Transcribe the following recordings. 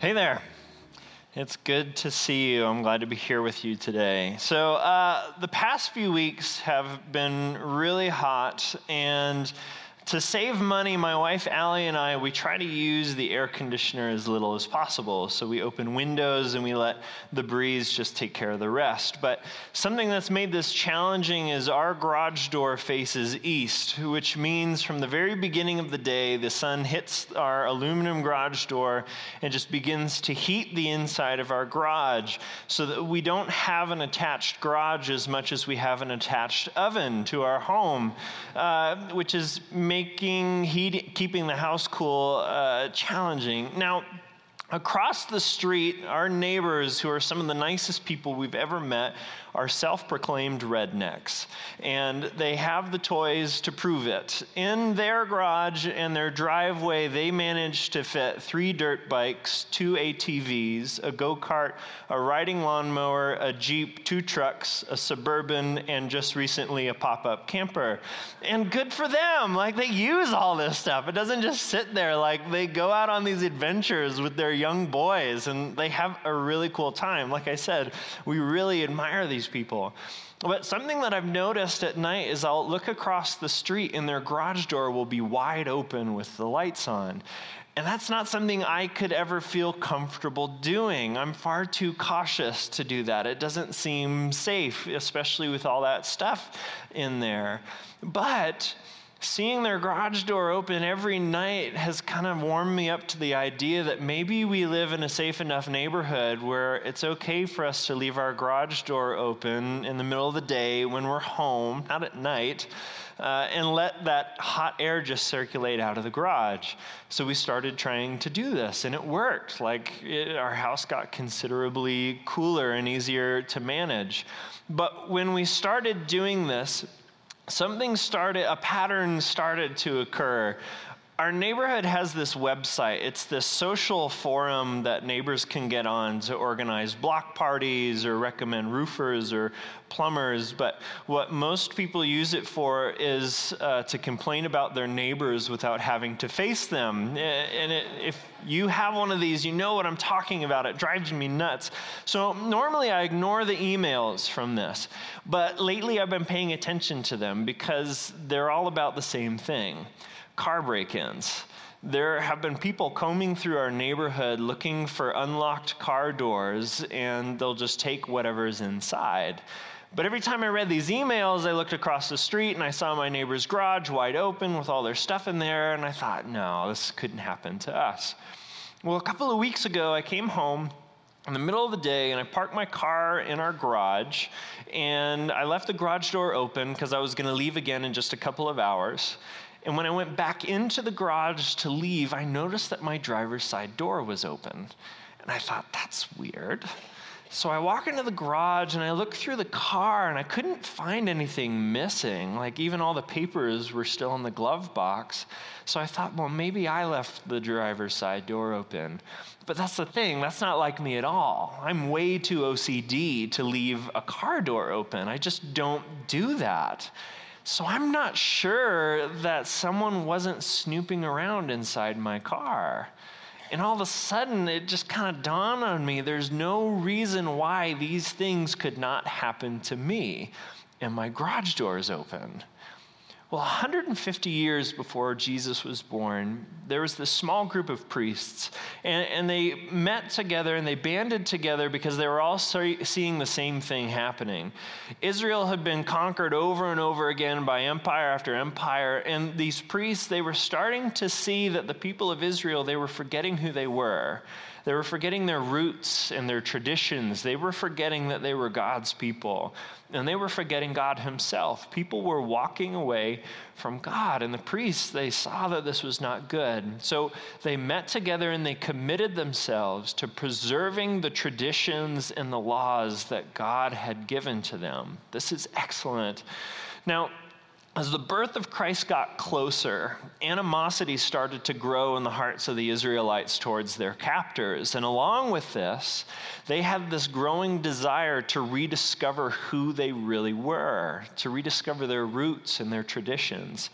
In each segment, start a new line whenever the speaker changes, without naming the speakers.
Hey there. It's good to see you. I'm glad to be here with you today. So, uh, the past few weeks have been really hot, and to save money, my wife Allie and I, we try to use the air conditioner as little as possible. So we open windows and we let the breeze just take care of the rest. But something that's made this challenging is our garage door faces east, which means from the very beginning of the day, the sun hits our aluminum garage door and just begins to heat the inside of our garage so that we don't have an attached garage as much as we have an attached oven to our home, uh, which is making keeping the house cool uh, challenging. Now, across the street, our neighbors, who are some of the nicest people we've ever met, are self proclaimed rednecks. And they have the toys to prove it. In their garage and their driveway, they managed to fit three dirt bikes, two ATVs, a go kart, a riding lawnmower, a Jeep, two trucks, a Suburban, and just recently a pop up camper. And good for them. Like they use all this stuff. It doesn't just sit there. Like they go out on these adventures with their young boys and they have a really cool time. Like I said, we really admire these people. But something that I've noticed at night is I'll look across the street and their garage door will be wide open with the lights on. And that's not something I could ever feel comfortable doing. I'm far too cautious to do that. It doesn't seem safe, especially with all that stuff in there. But seeing their garage door open every night has kind of warmed me up to the idea that maybe we live in a safe enough neighborhood where it's okay for us to leave our garage door open in the middle of the day when we're home, not at night, uh, and let that hot air just circulate out of the garage. So we started trying to do this, and it worked. Like it, our house got considerably cooler and easier to manage. But when we started doing this, something started, a pattern started to occur. Our neighborhood has this website. It's this social forum that neighbors can get on to organize block parties or recommend roofers or plumbers. But what most people use it for is uh, to complain about their neighbors without having to face them. And it, if you have one of these, you know what I'm talking about. It drives me nuts. So normally I ignore the emails from this. But lately I've been paying attention to them because they're all about the same thing car break ins. There have been people combing through our neighborhood looking for unlocked car doors, and they'll just take whatever's inside. But every time I read these emails, I looked across the street and I saw my neighbor's garage wide open with all their stuff in there, and I thought, no, this couldn't happen to us. Well, a couple of weeks ago, I came home in the middle of the day and I parked my car in our garage and I left the garage door open because I was going to leave again in just a couple of hours. And when I went back into the garage to leave, I noticed that my driver's side door was open. And I thought, that's weird. So I walk into the garage and I look through the car and I couldn't find anything missing. Like even all the papers were still in the glove box. So I thought, well, maybe I left the driver's side door open. But that's the thing, that's not like me at all. I'm way too OCD to leave a car door open. I just don't do that. So I'm not sure that someone wasn't snooping around inside my car. And all of a sudden, it just kind of dawned on me there's no reason why these things could not happen to me. And my garage door is open. Well, 150 years before Jesus was born, there was this small group of priests, and, and they met together and they banded together because they were all seeing the same thing happening. Israel had been conquered over and over again by empire after empire, and these priests, they were starting to see that the people of Israel, they were forgetting who they were. They were forgetting their roots and their traditions. They were forgetting that they were God's people. And they were forgetting God Himself. People were walking from God. And the priests, they saw that this was not good. So they met together and they committed themselves to preserving the traditions and the laws that God had given to them. This is excellent. Now, as the birth of Christ got closer, animosity started to grow in the hearts of the Israelites towards their captors. And along with this, they had this growing desire to rediscover who they really were, to rediscover their roots and their traditions.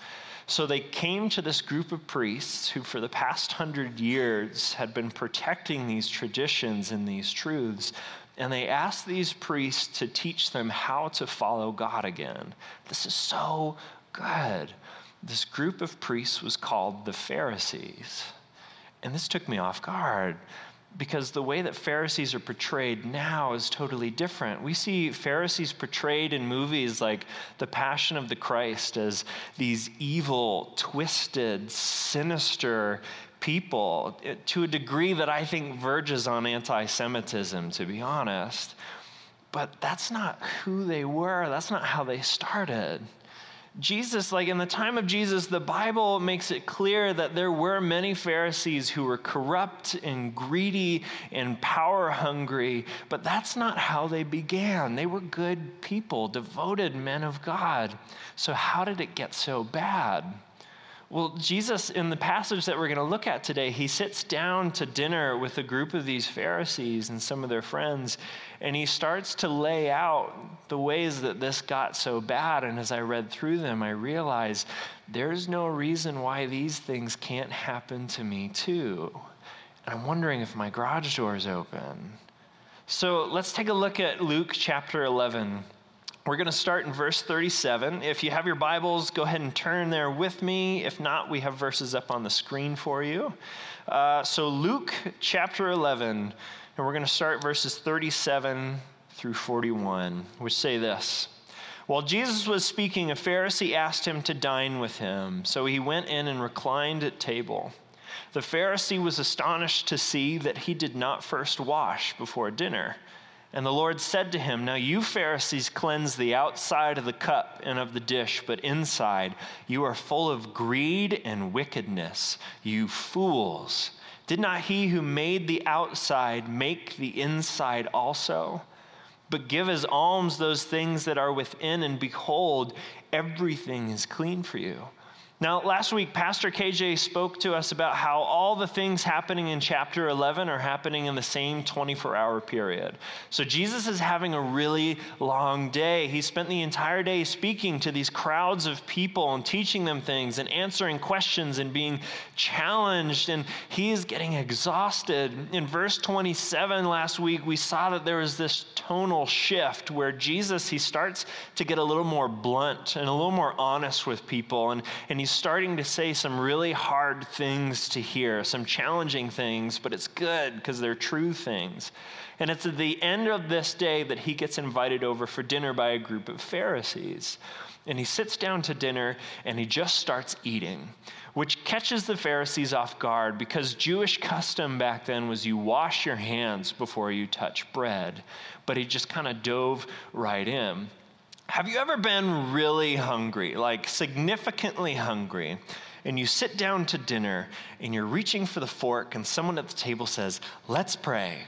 So they came to this group of priests who, for the past hundred years, had been protecting these traditions and these truths. And they asked these priests to teach them how to follow God again. This is so good. This group of priests was called the Pharisees. And this took me off guard because the way that Pharisees are portrayed now is totally different. We see Pharisees portrayed in movies like The Passion of the Christ as these evil, twisted, sinister people eh, to a degree that I think verges on anti Semitism, to be honest. But that's not who they were, that's not how they started. Jesus, like in the time of Jesus, the Bible makes it clear that there were many Pharisees who were corrupt and greedy and power hungry, but that's not how they began. They were good people, devoted men of God. So, how did it get so bad? Well, Jesus, in the passage that we're going to look at today, he sits down to dinner with a group of these Pharisees and some of their friends, and he starts to lay out the ways that this got so bad. And as I read through them, I realized there's no reason why these things can't happen to me too. And I'm wondering if my garage door is open. So let's take a look at Luke chapter 11. We're going to start in verse 37. If you have your Bibles, go ahead and turn there with me. If not, we have verses up on the screen for you. Uh, so, Luke chapter 11, and we're going to start verses 37 through 41, which say this. While Jesus was speaking, a Pharisee asked him to dine with him. So he went in and reclined at table. The Pharisee was astonished to see that he did not first wash before dinner. And the Lord said to him, Now you Pharisees cleanse the outside of the cup and of the dish, but inside you are full of greed and wickedness, you fools. Did not he who made the outside make the inside also? But give as alms those things that are within, and behold, everything is clean for you. Now, last week, Pastor KJ spoke to us about how all the things happening in chapter 11 are happening in the same 24 hour period. So, Jesus is having a really long day. He spent the entire day speaking to these crowds of people and teaching them things and answering questions and being challenged, and he is getting exhausted. In verse 27 last week, we saw that there was this tonal shift where Jesus, he starts to get a little more blunt and a little more honest with people, and, and he's starting to say some really hard things to hear, some challenging things, but it's good because they're true things. And it's at the end of this day that he gets invited over for dinner by a group of Pharisees. And he sits down to dinner and he just starts eating, which catches the Pharisees off guard because Jewish custom back then was you wash your hands before you touch bread. But he just kind of dove right in. Have you ever been really hungry, like significantly hungry, and you sit down to dinner and you're reaching for the fork, and someone at the table says, Let's pray.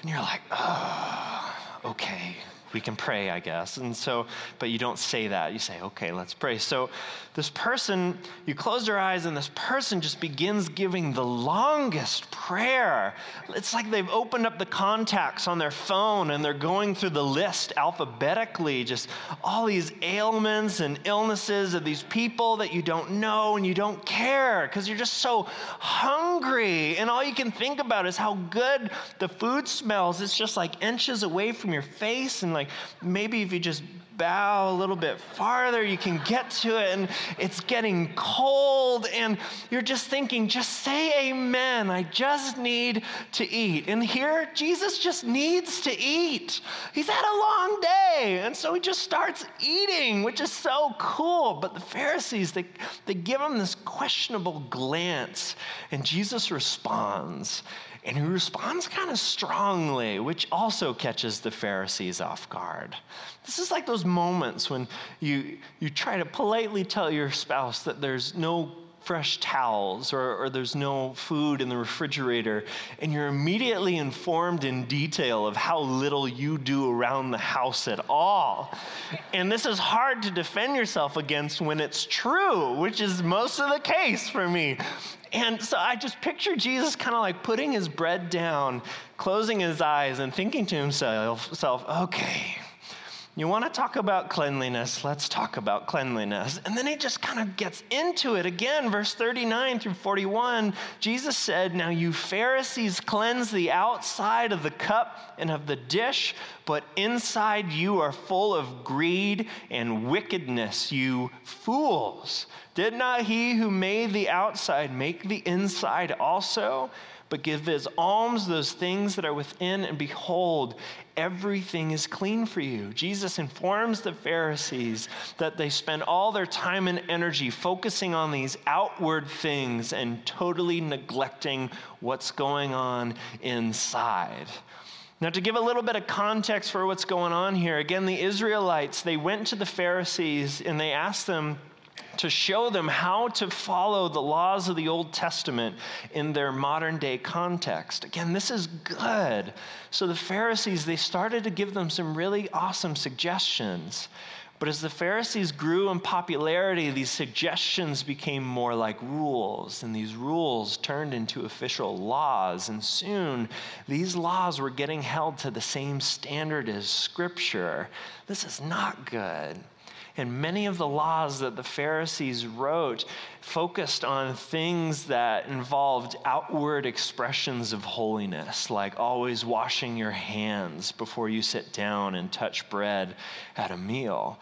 And you're like, Oh, okay we can pray, I guess. And so, but you don't say that. You say, okay, let's pray. So, this person, you close your eyes, and this person just begins giving the longest prayer. It's like they've opened up the contacts on their phone and they're going through the list alphabetically, just all these ailments and illnesses of these people that you don't know and you don't care because you're just so hungry. And all you can think about is how good the food smells. It's just like inches away from your face and like like maybe if you just bow a little bit farther, you can get to it, and it's getting cold, and you're just thinking, just say amen. I just need to eat. And here, Jesus just needs to eat. He's had a long day, and so he just starts eating, which is so cool. But the Pharisees, they, they give him this questionable glance, and Jesus responds. And he responds kind of strongly, which also catches the Pharisees off guard. This is like those moments when you, you try to politely tell your spouse that there's no fresh towels or, or, there's no food in the refrigerator, and you're immediately informed in detail of how little you do around the house at all. And this is hard to defend yourself against when it's true, which is most of the case for me. And so I just picture Jesus kind of like putting his bread down, closing his eyes, and thinking to himself, okay, You want to talk about cleanliness? Let's talk about cleanliness. And then he just kind of gets into it again. Verse 39 through 41, Jesus said, Now you Pharisees cleanse the outside of the cup and of the dish, but inside you are full of greed and wickedness, you fools. Did not he who made the outside make the inside also? but give as alms those things that are within, and behold, everything is clean for you. Jesus informs the Pharisees that they spend all their time and energy focusing on these outward things and totally neglecting what's going on inside. Now, to give a little bit of context for what's going on here, again, the Israelites, they went to the Pharisees and they asked them, to show them how to follow the laws of the Old Testament in their modern day context. Again, this is good. So the Pharisees, they started to give them some really awesome suggestions. But as the Pharisees grew in popularity, these suggestions became more like rules, and these rules turned into official laws. And soon, these laws were getting held to the same standard as Scripture. This is not good. And many of the laws that the Pharisees wrote focused on things that involved outward expressions of holiness, like always washing your hands before you sit down and touch bread at a meal.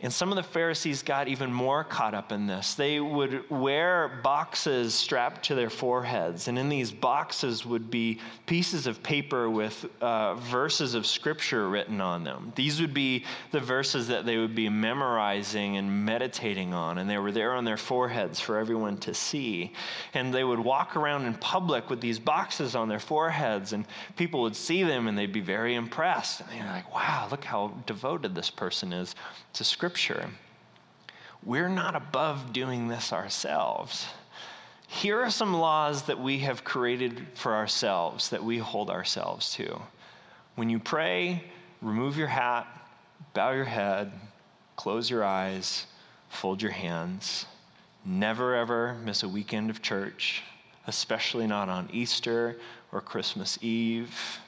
And some of the Pharisees got even more caught up in this. They would wear boxes strapped to their foreheads, and in these boxes would be pieces of paper with uh, verses of scripture written on them. These would be the verses that they would be memorizing and meditating on, and they were there on their foreheads for everyone to see. And they would walk around in public with these boxes on their foreheads, and people would see them and they'd be very impressed. And they're like, wow, look how devoted this person is to scripture Scripture. We're not above doing this ourselves. Here are some laws that we have created for ourselves that we hold ourselves to. When you pray, remove your hat, bow your head, close your eyes, fold your hands. Never ever miss a weekend of church, especially not on Easter or Christmas Eve.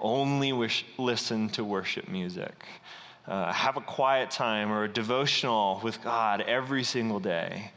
Only wish, listen to worship music uh, have a quiet time or a devotional with God every single day.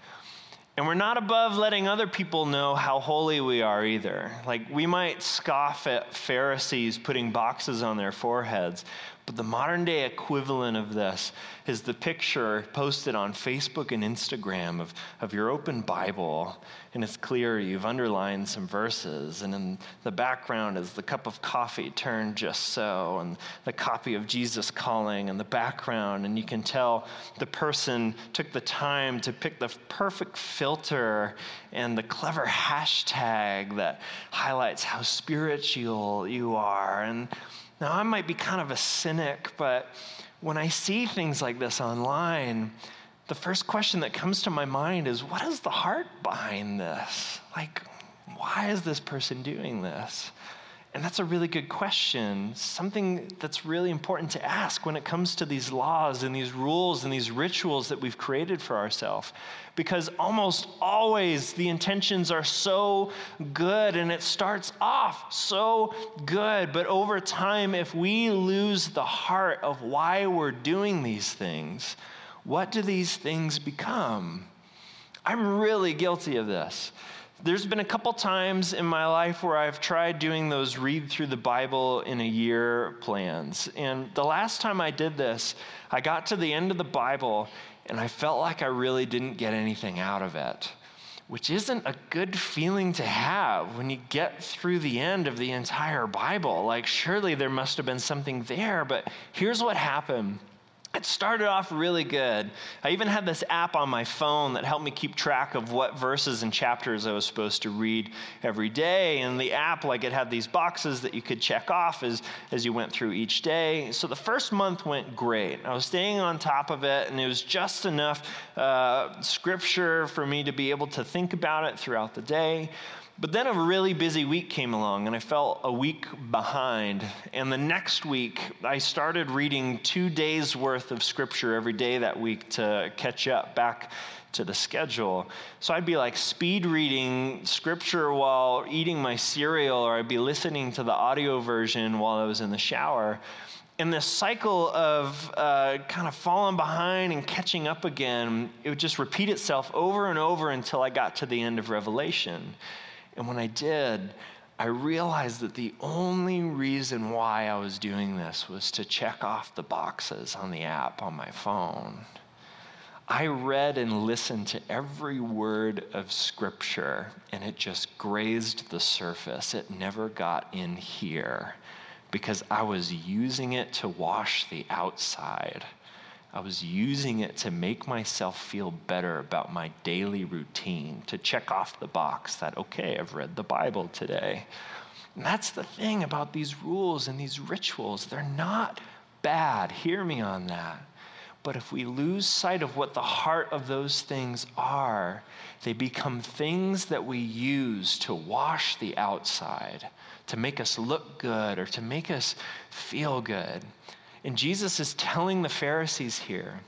And we're not above letting other people know how holy we are either. Like, we might scoff at Pharisees putting boxes on their foreheads, but the modern day equivalent of this is the picture posted on Facebook and Instagram of, of your open Bible. And it's clear you've underlined some verses. And in the background is the cup of coffee turned just so, and the copy of Jesus calling in the background. And you can tell the person took the time to pick the perfect filter and the clever hashtag that highlights how spiritual you are. And now, I might be kind of a cynic, but when I see things like this online, the first question that comes to my mind is what is the heart behind this? Like, why is this person doing this? And that's a really good question, something that's really important to ask when it comes to these laws and these rules and these rituals that we've created for ourselves. Because almost always the intentions are so good and it starts off so good. But over time, if we lose the heart of why we're doing these things, what do these things become? I'm really guilty of this there's been a couple times in my life where I've tried doing those read through the Bible in a year plans. And the last time I did this, I got to the end of the Bible and I felt like I really didn't get anything out of it, which isn't a good feeling to have when you get through the end of the entire Bible. Like, surely there must have been something there, but here's what happened it started off really good. I even had this app on my phone that helped me keep track of what verses and chapters I was supposed to read every day. And the app, like, it had these boxes that you could check off as, as you went through each day. So the first month went great. I was staying on top of it, and it was just enough uh, scripture for me to be able to think about it throughout the day. But then a really busy week came along, and I felt a week behind. And the next week, I started reading two days worth of scripture every day that week to catch up back to the schedule. So I'd be like speed reading scripture while eating my cereal, or I'd be listening to the audio version while I was in the shower. and this cycle of uh, kind of falling behind and catching up again, it would just repeat itself over and over until I got to the end of Revelation. And when I did, I realized that the only reason why I was doing this was to check off the boxes on the app on my phone. I read and listened to every word of Scripture, and it just grazed the surface. It never got in here because I was using it to wash the outside. I was using it to make myself feel better about my daily routine, to check off the box that, okay, I've read the Bible today. And that's the thing about these rules and these rituals. They're not bad. Hear me on that. But if we lose sight of what the heart of those things are, they become things that we use to wash the outside, to make us look good or to make us feel good. And Jesus is telling the Pharisees here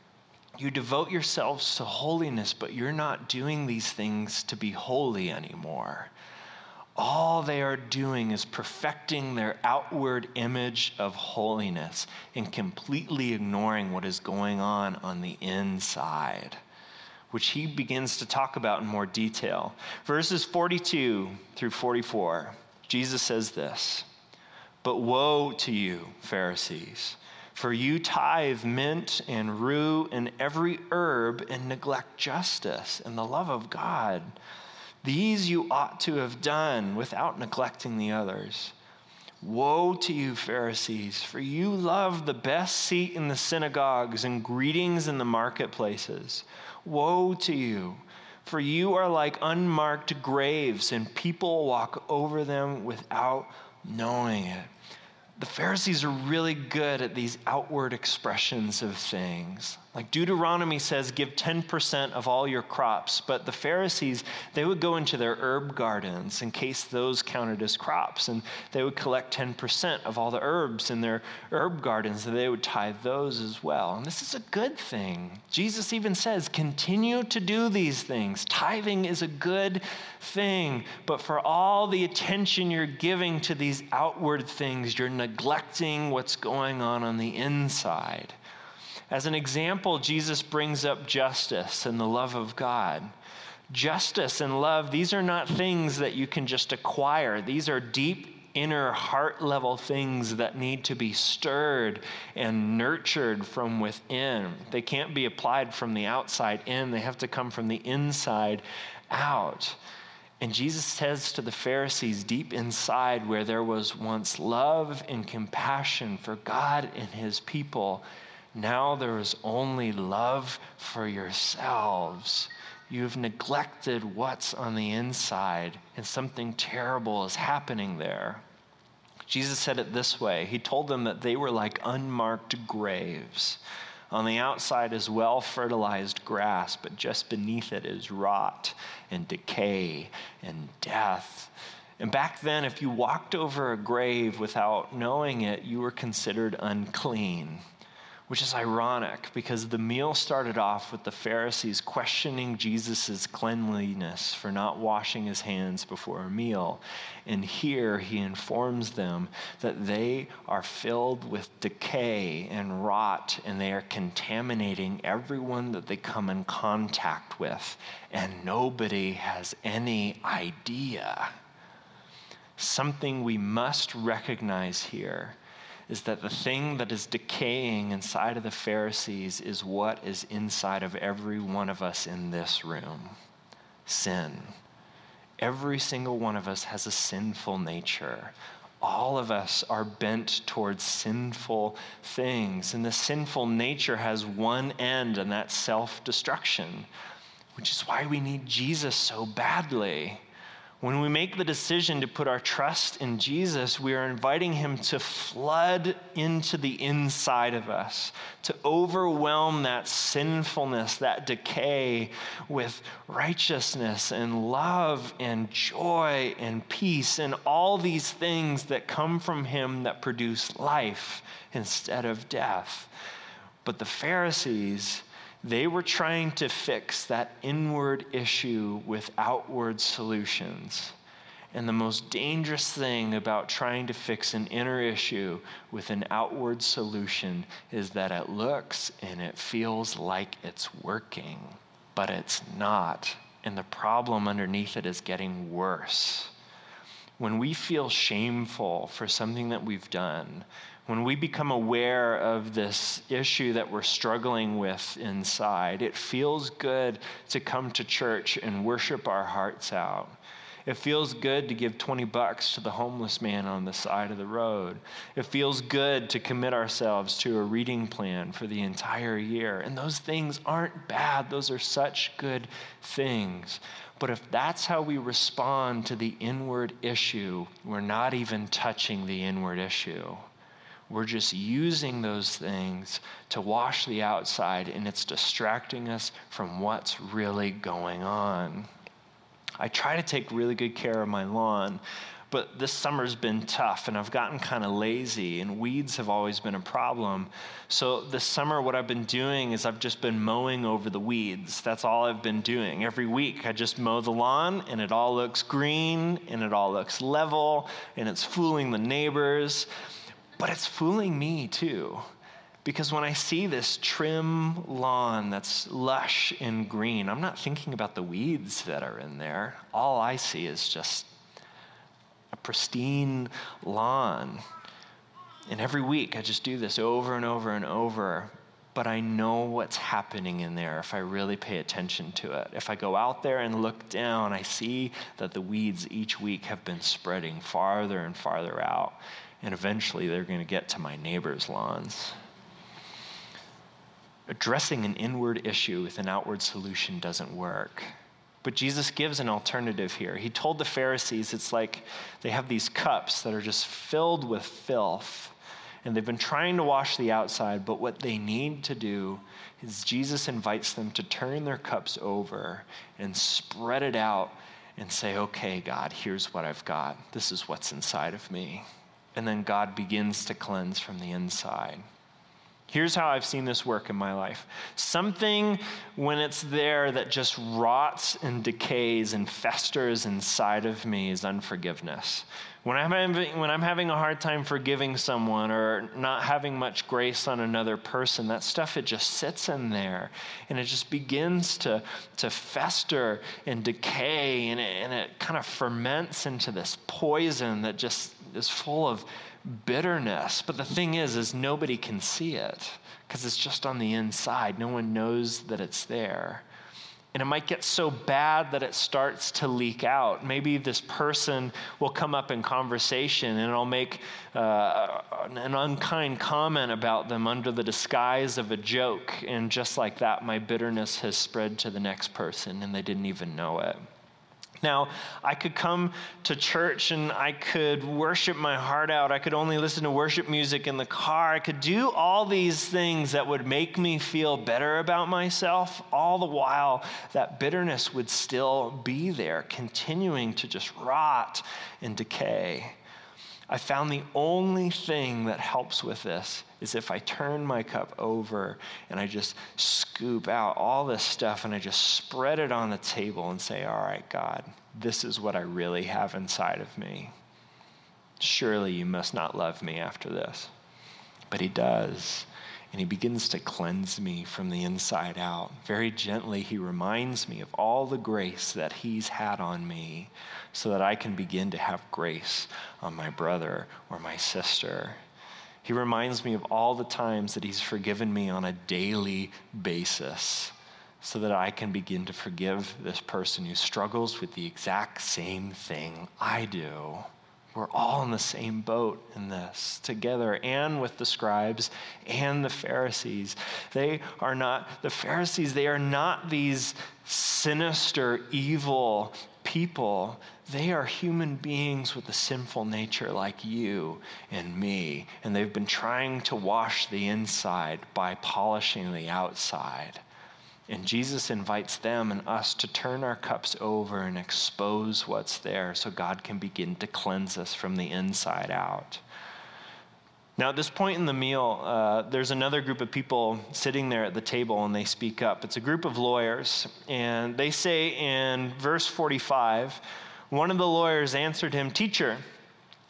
you devote yourselves to holiness, but you're not doing these things to be holy anymore. All they are doing is perfecting their outward image of holiness and completely ignoring what is going on on the inside, which he begins to talk about in more detail. Verses 42 through 44. Jesus says this But woe to you, Pharisees, for you tithe mint and rue and every herb and neglect justice and the love of God. These you ought to have done without neglecting the others. Woe to you, Pharisees, for you love the best seat in the synagogues and greetings in the marketplaces. Woe to you! For you are like unmarked graves, and people walk over them without knowing it. The Pharisees are really good at these outward expressions of things. Like Deuteronomy says, give 10% of all your crops. But the Pharisees, they would go into their herb gardens in case those counted as crops. And they would collect 10% of all the herbs in their herb gardens and they would tithe those as well. And this is a good thing. Jesus even says, continue to do these things. Tithing is a good thing. But for all the attention you're giving to these outward things, you're neglecting what's going on on the inside. As an example, Jesus brings up justice and the love of God. Justice and love, these are not things that you can just acquire. These are deep inner heart level things that need to be stirred and nurtured from within. They can't be applied from the outside in, they have to come from the inside out. And Jesus says to the Pharisees, deep inside where there was once love and compassion for God and his people, now there is only love for yourselves. You've neglected what's on the inside, and something terrible is happening there. Jesus said it this way He told them that they were like unmarked graves. On the outside is well fertilized grass, but just beneath it is rot and decay and death. And back then, if you walked over a grave without knowing it, you were considered unclean which is ironic because the meal started off with the Pharisees questioning Jesus' cleanliness for not washing his hands before a meal. And here he informs them that they are filled with decay and rot, and they are contaminating everyone that they come in contact with, and nobody has any idea. Something we must recognize here is that the thing that is decaying inside of the Pharisees is what is inside of every one of us in this room sin. Every single one of us has a sinful nature. All of us are bent towards sinful things. And the sinful nature has one end, and that's self destruction, which is why we need Jesus so badly. When we make the decision to put our trust in Jesus, we are inviting Him to flood into the inside of us, to overwhelm that sinfulness, that decay with righteousness and love and joy and peace and all these things that come from Him that produce life instead of death. But the Pharisees, they were trying to fix that inward issue with outward solutions. And the most dangerous thing about trying to fix an inner issue with an outward solution is that it looks and it feels like it's working, but it's not. And the problem underneath it is getting worse. When we feel shameful for something that we've done, when we become aware of this issue that we're struggling with inside, it feels good to come to church and worship our hearts out. It feels good to give 20 bucks to the homeless man on the side of the road. It feels good to commit ourselves to a reading plan for the entire year. And those things aren't bad, those are such good things. But if that's how we respond to the inward issue, we're not even touching the inward issue. We're just using those things to wash the outside, and it's distracting us from what's really going on. I try to take really good care of my lawn, but this summer's been tough and I've gotten kind of lazy and weeds have always been a problem. So this summer what I've been doing is I've just been mowing over the weeds. That's all I've been doing. Every week I just mow the lawn and it all looks green and it all looks level and it's fooling the neighbors. But it's fooling me too. Because when I see this trim lawn that's lush and green, I'm not thinking about the weeds that are in there. All I see is just a pristine lawn. And every week I just do this over and over and over. But I know what's happening in there if I really pay attention to it. If I go out there and look down, I see that the weeds each week have been spreading farther and farther out and eventually they're going to get to my neighbor's lawns. Addressing an inward issue with an outward solution doesn't work. But Jesus gives an alternative here. He told the Pharisees it's like they have these cups that are just filled with filth, and they've been trying to wash the outside, but what they need to do is Jesus invites them to turn their cups over and spread it out and say, Okay, God, here's what I've got. This is what's inside of me and then God begins to cleanse from the inside. Here's how I've seen this work in my life. Something, when it's there, that just rots and decays and festers inside of me is unforgiveness. When I'm, having, when I'm having a hard time forgiving someone or not having much grace on another person, that stuff, it just sits in there and it just begins to, to fester and decay and it, and it kind of ferments into this poison that just is full of bitterness. But the thing is, is nobody can see it because it's just on the inside. No one knows that it's there. And it might get so bad that it starts to leak out. Maybe this person will come up in conversation and I'll make uh, an unkind comment about them under the disguise of a joke. And just like that, my bitterness has spread to the next person and they didn't even know it. Now, I could come to church and I could worship my heart out. I could only listen to worship music in the car. I could do all these things that would make me feel better about myself. All the while, that bitterness would still be there, continuing to just rot and decay. I found the only thing that helps with this is if I turn my cup over and I just scoop out all this stuff and I just spread it on the table and say, All right, God, this is what I really have inside of me. Surely you must not love me after this. But He does. And he begins to cleanse me from the inside out. Very gently, he reminds me of all the grace that he's had on me so that I can begin to have grace on my brother or my sister. He reminds me of all the times that he's forgiven me on a daily basis so that I can begin to forgive this person who struggles with the exact same thing I do. We're all in the same boat in this together, and with the scribes and the Pharisees. They are not, the Pharisees, they are not these sinister, evil people. They are human beings with a sinful nature like you and me. And they've been trying to wash the inside by polishing the outside. And Jesus invites them and us to turn our cups over and expose what's there so God can begin to cleanse us from the inside out. Now, at this point in the meal, uh, there's another group of people sitting there at the table and they speak up. It's a group of lawyers, and they say in verse 45, One of the lawyers answered him, Teacher,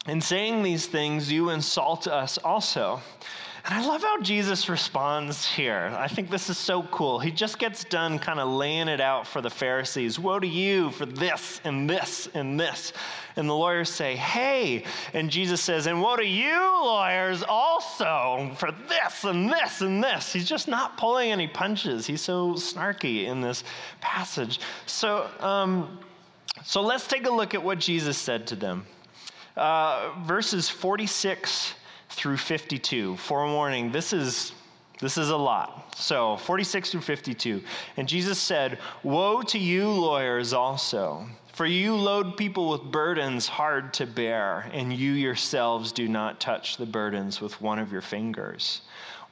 in saying these things, you insult us also. And I love how Jesus responds here. I think this is so cool. He just gets done kind of laying it out for the Pharisees. Woe to you for this and this and this. And the lawyers say, Hey. And Jesus says, And woe to you, lawyers, also for this and this and this. He's just not pulling any punches. He's so snarky in this passage. So, um, so let's take a look at what Jesus said to them. Uh, verses 46 through 52. Forewarning, this is this is a lot. So, 46 through 52. And Jesus said, Woe to you, lawyers, also, for you load people with burdens hard to bear, and you yourselves do not touch the burdens with one of your fingers.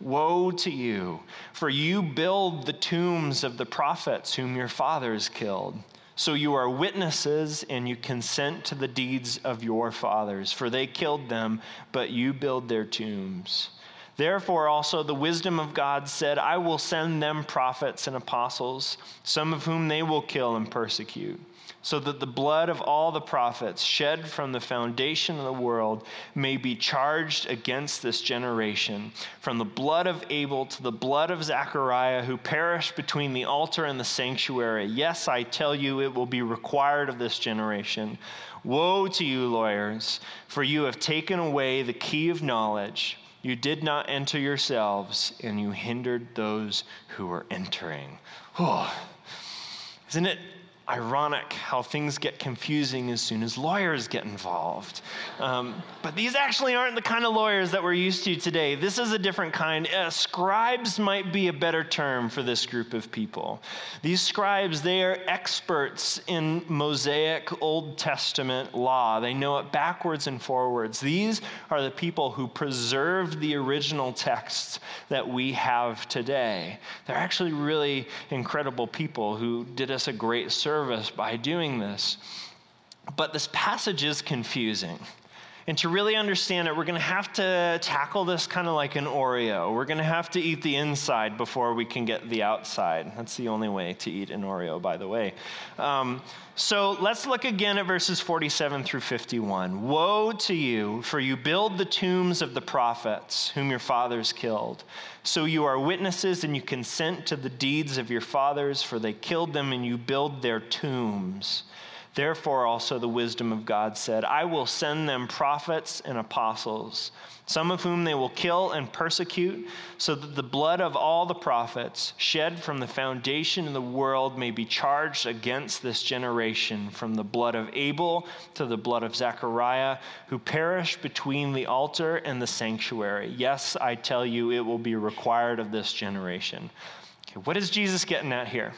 Woe to you, for you build the tombs of the prophets whom your fathers killed. So you are witnesses and you consent to the deeds of your fathers, for they killed them, but you build their tombs. Therefore, also the wisdom of God said, I will send them prophets and apostles, some of whom they will kill and persecute so that the blood of all the prophets shed from the foundation of the world may be charged against this generation, from the blood of Abel to the blood of Zechariah, who perished between the altar and the sanctuary. Yes, I tell you, it will be required of this generation. Woe to you, lawyers, for you have taken away the key of knowledge. You did not enter yourselves, and you hindered those who were entering. Oh, isn't it ironic how things get confusing as soon as lawyers get involved. Um, but these actually aren't the kind of lawyers that we're used to today. This is a different kind. Uh, scribes might be a better term for this group of people. These scribes, they are experts in Mosaic Old Testament law. They know it backwards and forwards. These are the people who preserved the original texts that we have today. They're actually really incredible people who did us a great service by doing this. But this passage is confusing. And to really understand it, we're going to have to tackle this kind of like an Oreo. We're going to have to eat the inside before we can get the outside. That's the only way to eat an Oreo, by the way. Um, so let's look again at verses 47 through 51. Woe to you, for you build the tombs of the prophets whom your fathers killed. So you are witnesses and you consent to the deeds of your fathers, for they killed them and you build their tombs. Therefore, also the wisdom of God said, I will send them prophets and apostles, some of whom they will kill and persecute, so that the blood of all the prophets shed from the foundation of the world may be charged against this generation, from the blood of Abel to the blood of Zechariah, who perished between the altar and the sanctuary. Yes, I tell you, it will be required of this generation. Okay, what is Jesus getting at here?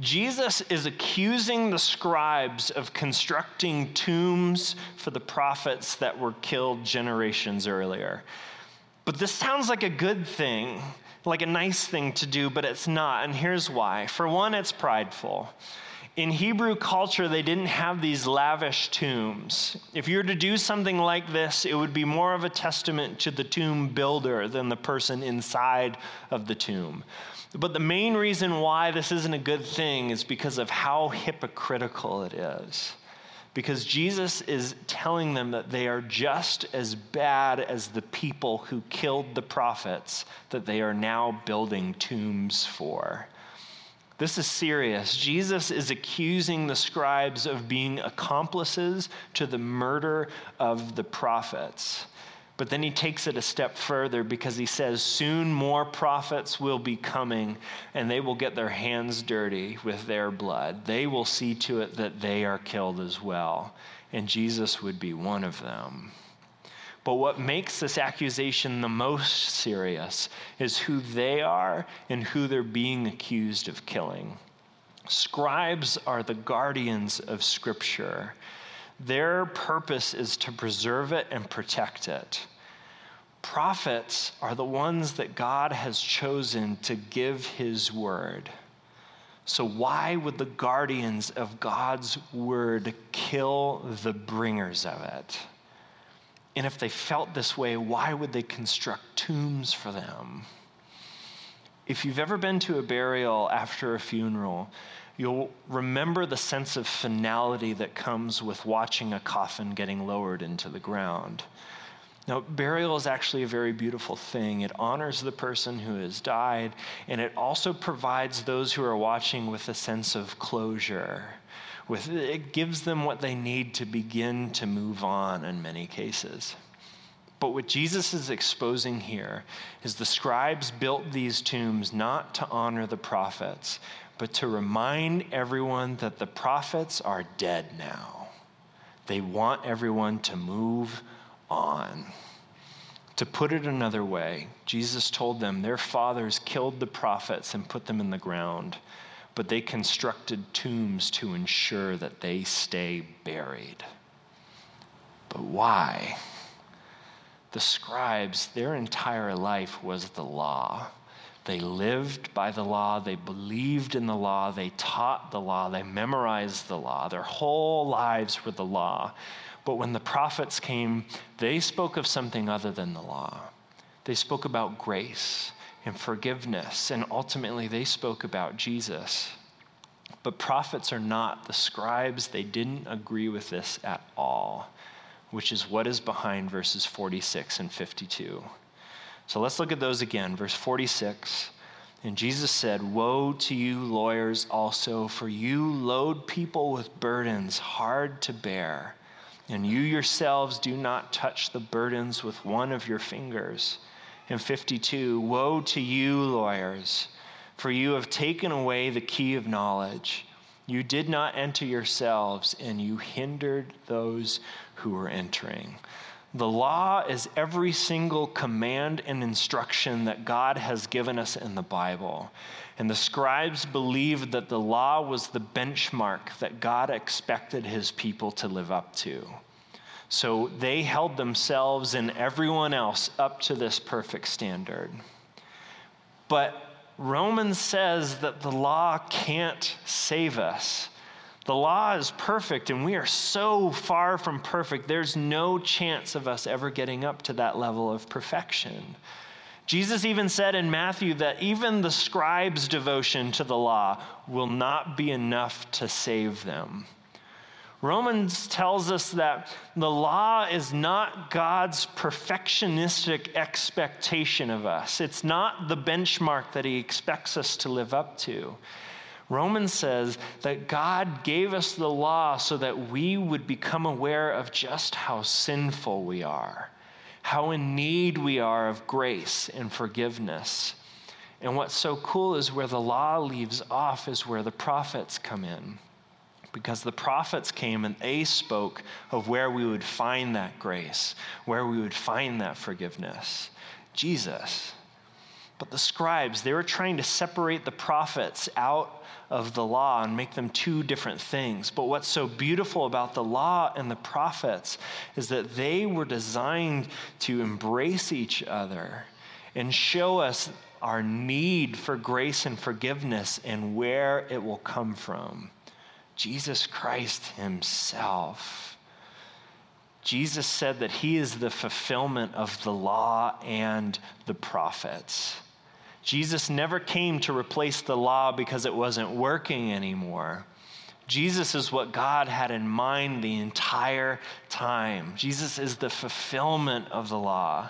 Jesus is accusing the scribes of constructing tombs for the prophets that were killed generations earlier. But this sounds like a good thing, like a nice thing to do, but it's not. And here's why. For one, it's prideful. In Hebrew culture, they didn't have these lavish tombs. If you were to do something like this, it would be more of a testament to the tomb builder than the person inside of the tomb. But the main reason why this isn't a good thing is because of how hypocritical it is. Because Jesus is telling them that they are just as bad as the people who killed the prophets that they are now building tombs for. This is serious. Jesus is accusing the scribes of being accomplices to the murder of the prophets. But then he takes it a step further because he says, Soon more prophets will be coming, and they will get their hands dirty with their blood. They will see to it that they are killed as well. And Jesus would be one of them. But what makes this accusation the most serious is who they are and who they're being accused of killing. Scribes are the guardians of Scripture. Their purpose is to preserve it and protect it. Prophets are the ones that God has chosen to give his word. So, why would the guardians of God's word kill the bringers of it? And if they felt this way, why would they construct tombs for them? If you've ever been to a burial after a funeral, you'll remember the sense of finality that comes with watching a coffin getting lowered into the ground. Now, burial is actually a very beautiful thing. It honors the person who has died, and it also provides those who are watching with a sense of closure. With, it gives them what they need to begin to move on in many cases. But what Jesus is exposing here is the scribes built these tombs not to honor the prophets, but to remind everyone that the prophets are dead now. They want everyone to move on. To put it another way, Jesus told them their fathers killed the prophets and put them in the ground, but they constructed tombs to ensure that they stay buried. But why? The scribes, their entire life was the law. They lived by the law, they believed in the law, they taught the law, they memorized the law. Their whole lives were the law. But when the prophets came, they spoke of something other than the law. They spoke about grace and forgiveness, and ultimately they spoke about Jesus. But prophets are not the scribes, they didn't agree with this at all, which is what is behind verses 46 and 52. So let's look at those again. Verse 46. And Jesus said, Woe to you, lawyers, also, for you load people with burdens hard to bear, and you yourselves do not touch the burdens with one of your fingers. And 52, Woe to you, lawyers, for you have taken away the key of knowledge. You did not enter yourselves, and you hindered those who were entering. The law is every single command and instruction that God has given us in the Bible. And the scribes believed that the law was the benchmark that God expected his people to live up to. So they held themselves and everyone else up to this perfect standard. But Romans says that the law can't save us. The law is perfect, and we are so far from perfect, there's no chance of us ever getting up to that level of perfection. Jesus even said in Matthew that even the scribes' devotion to the law will not be enough to save them. Romans tells us that the law is not God's perfectionistic expectation of us. It's not the benchmark that he expects us to live up to. Romans says that God gave us the law so that we would become aware of just how sinful we are, how in need we are of grace and forgiveness. And what's so cool is where the law leaves off is where the prophets come in. Because the prophets came and they spoke of where we would find that grace, where we would find that forgiveness. Jesus. But the scribes, they were trying to separate the prophets out of the law and make them two different things. But what's so beautiful about the law and the prophets is that they were designed to embrace each other and show us our need for grace and forgiveness and where it will come from. Jesus Christ Himself. Jesus said that He is the fulfillment of the law and the prophets. Jesus never came to replace the law because it wasn't working anymore. Jesus is what God had in mind the entire time. Jesus is the fulfillment of the law.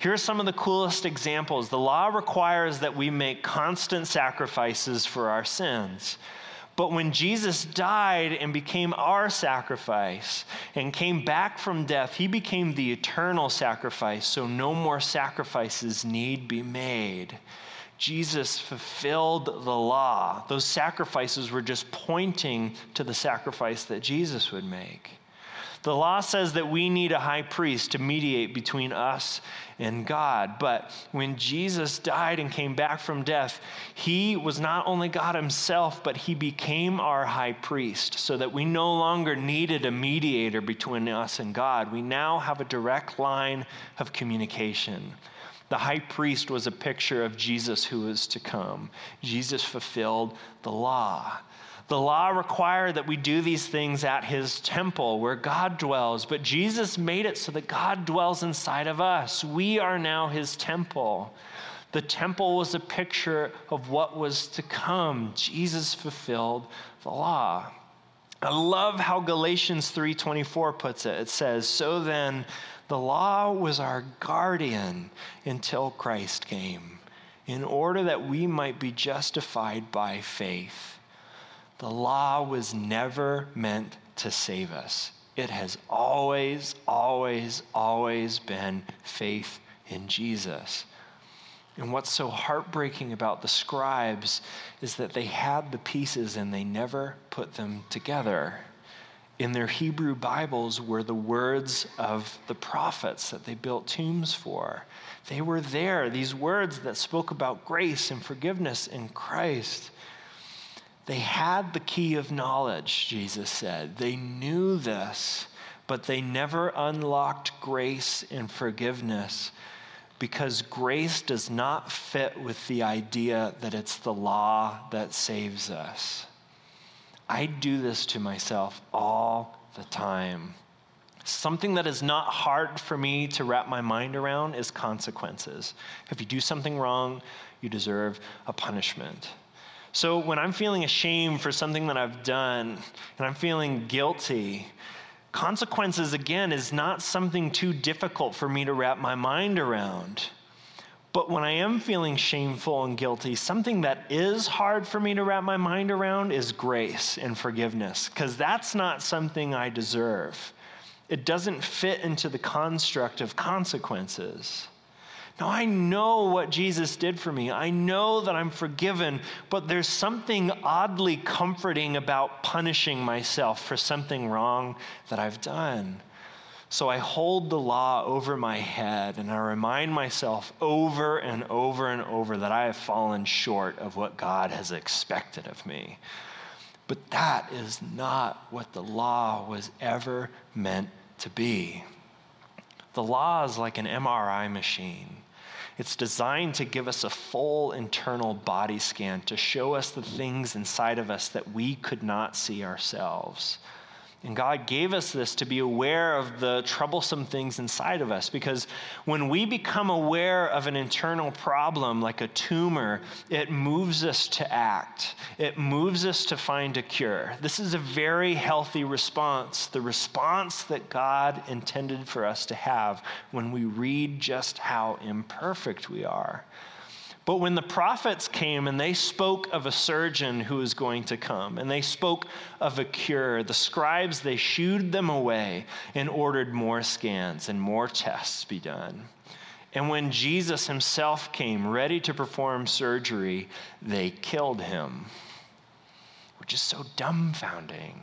Here are some of the coolest examples. The law requires that we make constant sacrifices for our sins. But when Jesus died and became our sacrifice and came back from death, he became the eternal sacrifice, so no more sacrifices need be made. Jesus fulfilled the law. Those sacrifices were just pointing to the sacrifice that Jesus would make. The law says that we need a high priest to mediate between us and God. But when Jesus died and came back from death, he was not only God himself, but he became our high priest so that we no longer needed a mediator between us and God. We now have a direct line of communication. The high priest was a picture of Jesus who was to come. Jesus fulfilled the law. The law required that we do these things at his temple where God dwells, but Jesus made it so that God dwells inside of us. We are now his temple. The temple was a picture of what was to come. Jesus fulfilled the law. I love how Galatians 3:24 puts it. It says, "So then the law was our guardian until Christ came, in order that we might be justified by faith." The law was never meant to save us. It has always, always, always been faith in Jesus. And what's so heartbreaking about the scribes is that they had the pieces and they never put them together. In their Hebrew Bibles were the words of the prophets that they built tombs for. They were there, these words that spoke about grace and forgiveness in Christ. They had the key of knowledge, Jesus said. They knew this, but they never unlocked grace and forgiveness because grace does not fit with the idea that it's the law that saves us. I do this to myself all the time. Something that is not hard for me to wrap my mind around is consequences. If you do something wrong, you deserve a punishment. So when I'm feeling ashamed for something that I've done and I'm feeling guilty, consequences, again, is not something too difficult for me to wrap my mind around. But when I am feeling shameful and guilty, something that is hard for me to wrap my mind around is grace and forgiveness, because that's not something I deserve. It doesn't fit into the construct of consequences. Now, I know what Jesus did for me. I know that I'm forgiven, but there's something oddly comforting about punishing myself for something wrong that I've done. So I hold the law over my head and I remind myself over and over and over that I have fallen short of what God has expected of me. But that is not what the law was ever meant to be. The law is like an MRI machine. It's designed to give us a full internal body scan to show us the things inside of us that we could not see ourselves. And God gave us this to be aware of the troublesome things inside of us because when we become aware of an internal problem like a tumor, it moves us to act. It moves us to find a cure. This is a very healthy response, the response that God intended for us to have when we read just how imperfect we are. But when the prophets came and they spoke of a surgeon who was going to come, and they spoke of a cure, the scribes, they shooed them away and ordered more scans and more tests be done. And when Jesus himself came ready to perform surgery, they killed him, which is so dumbfounding.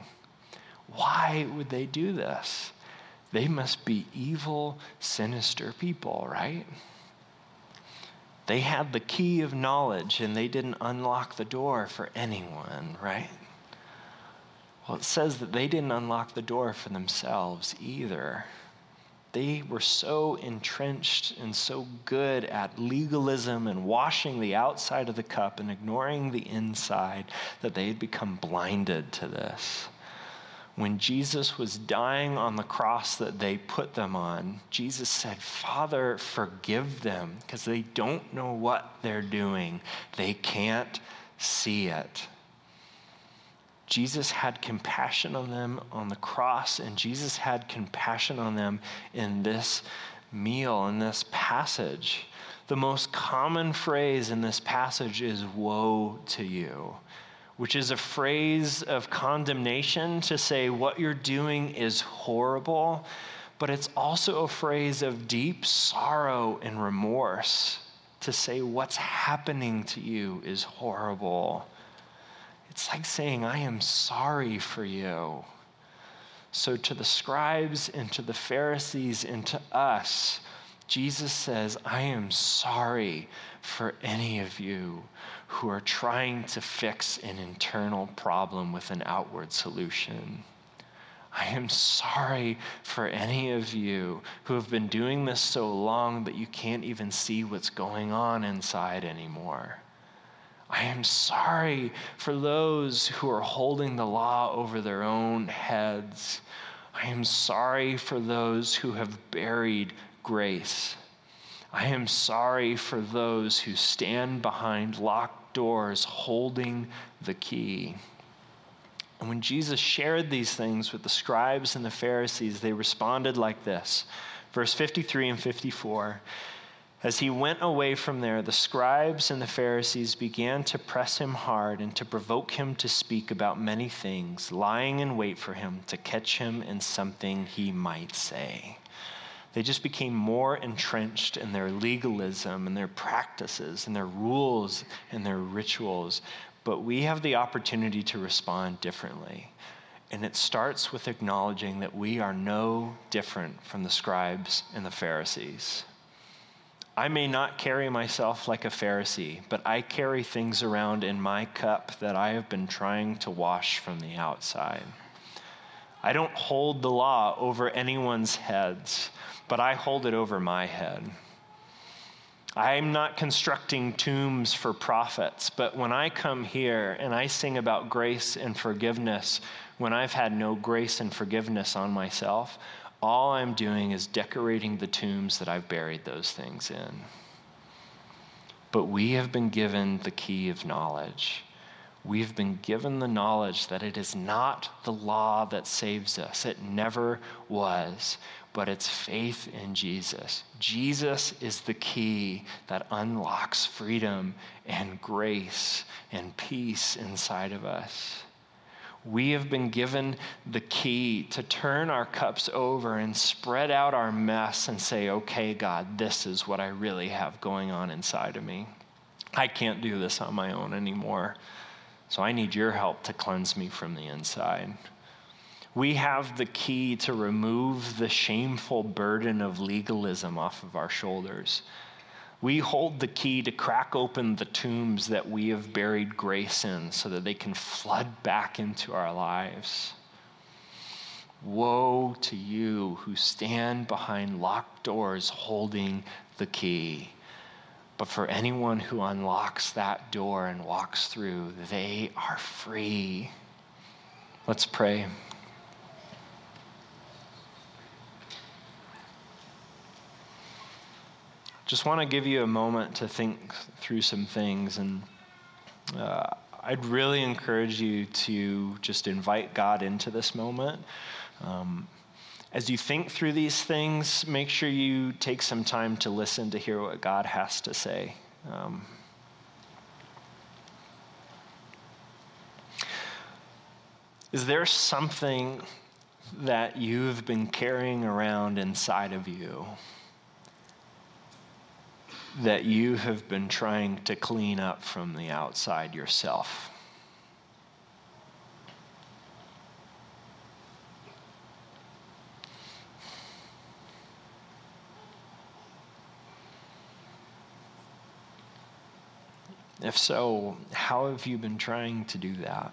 Why would they do this? They must be evil, sinister people, right? They had the key of knowledge and they didn't unlock the door for anyone, right? Well, it says that they didn't unlock the door for themselves either. They were so entrenched and so good at legalism and washing the outside of the cup and ignoring the inside that they had become blinded to this when Jesus was dying on the cross that they put them on, Jesus said, Father, forgive them because they don't know what they're doing. They can't see it. Jesus had compassion on them on the cross, and Jesus had compassion on them in this meal, in this passage. The most common phrase in this passage is, Woe to you which is a phrase of condemnation to say what you're doing is horrible, but it's also a phrase of deep sorrow and remorse to say what's happening to you is horrible. It's like saying, I am sorry for you. So, to the scribes and to the Pharisees and to us, Jesus says, I am sorry for any of you who are trying to fix an internal problem with an outward solution. I am sorry for any of you who have been doing this so long that you can't even see what's going on inside anymore. I am sorry for those who are holding the law over their own heads. I am sorry for those who have buried grace. I am sorry for those who stand behind locked doors holding the key. And when Jesus shared these things with the scribes and the Pharisees, they responded like this. Verse 53 and 54. As he went away from there, the scribes and the Pharisees began to press him hard and to provoke him to speak about many things, lying in wait for him to catch him in something he might say. They just became more entrenched in their legalism and their practices and their rules and their rituals. But we have the opportunity to respond differently. And it starts with acknowledging that we are no different from the scribes and the Pharisees. I may not carry myself like a Pharisee, but I carry things around in my cup that I have been trying to wash from the outside. I don't hold the law over anyone's heads, but I hold it over my head. I'm not constructing tombs for prophets, but when I come here and I sing about grace and forgiveness, when I've had no grace and forgiveness on myself, all I'm doing is decorating the tombs that I've buried those things in. But we have been given the key of knowledge. We've been given the knowledge that it is not the law that saves us. It never was, but it's faith in Jesus. Jesus is the key that unlocks freedom and grace and peace inside of us. We have been given the key to turn our cups over and spread out our mess and say, okay, God, this is what I really have going on inside of me. I can't do this on my own anymore. So I need your help to cleanse me from the inside. We have the key to remove the shameful burden of legalism off of our shoulders. We hold the key to crack open the tombs that we have buried grace in so that they can flood back into our lives. Woe to you who stand behind locked doors holding the key. But for anyone who unlocks that door and walks through, they are free. Let's pray. Just want to give you a moment to think through some things. And uh, I'd really encourage you to just invite God into this moment. Um, as you think through these things, make sure you take some time to listen to hear what God has to say. Um, is there something that you've been carrying around inside of you? That you have been trying to clean up from the outside yourself. If so, how have you been trying to do that?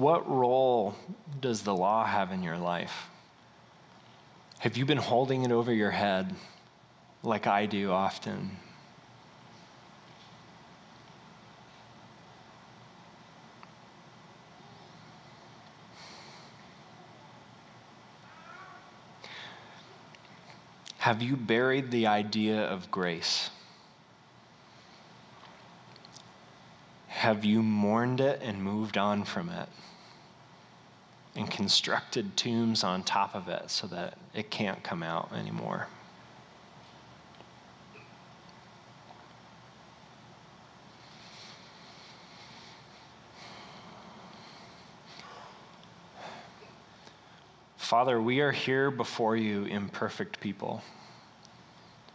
What role does the law have in your life? Have you been holding it over your head like I do often? Have you buried the idea of grace? Have you mourned it and moved on from it? And constructed tombs on top of it so that it can't come out anymore. Father, we are here before you, imperfect people.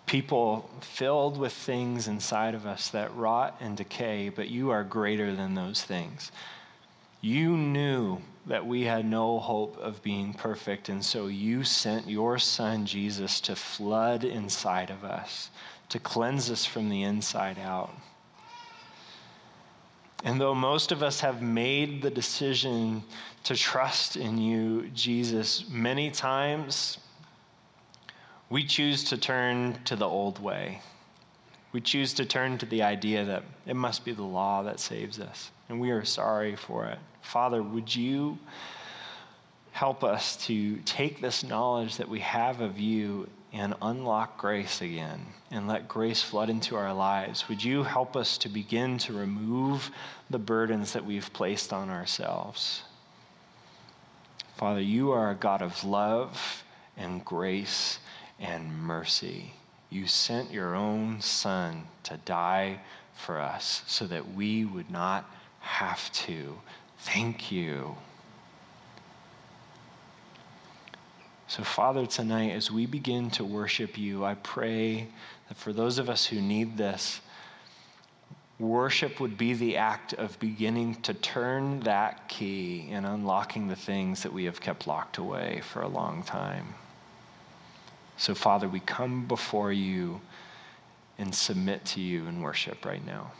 People filled with things inside of us that rot and decay, but you are greater than those things. You knew that we had no hope of being perfect, and so you sent your son Jesus to flood inside of us, to cleanse us from the inside out. And though most of us have made the decision to trust in you, Jesus, many times we choose to turn to the old way. We choose to turn to the idea that it must be the law that saves us, and we are sorry for it. Father, would you help us to take this knowledge that we have of you and unlock grace again and let grace flood into our lives? Would you help us to begin to remove the burdens that we've placed on ourselves? Father, you are a God of love and grace and mercy. You sent your own Son to die for us so that we would not have to. Thank you. So, Father, tonight, as we begin to worship you, I pray that for those of us who need this, worship would be the act of beginning to turn that key and unlocking the things that we have kept locked away for a long time. So, Father, we come before you and submit to you in worship right now.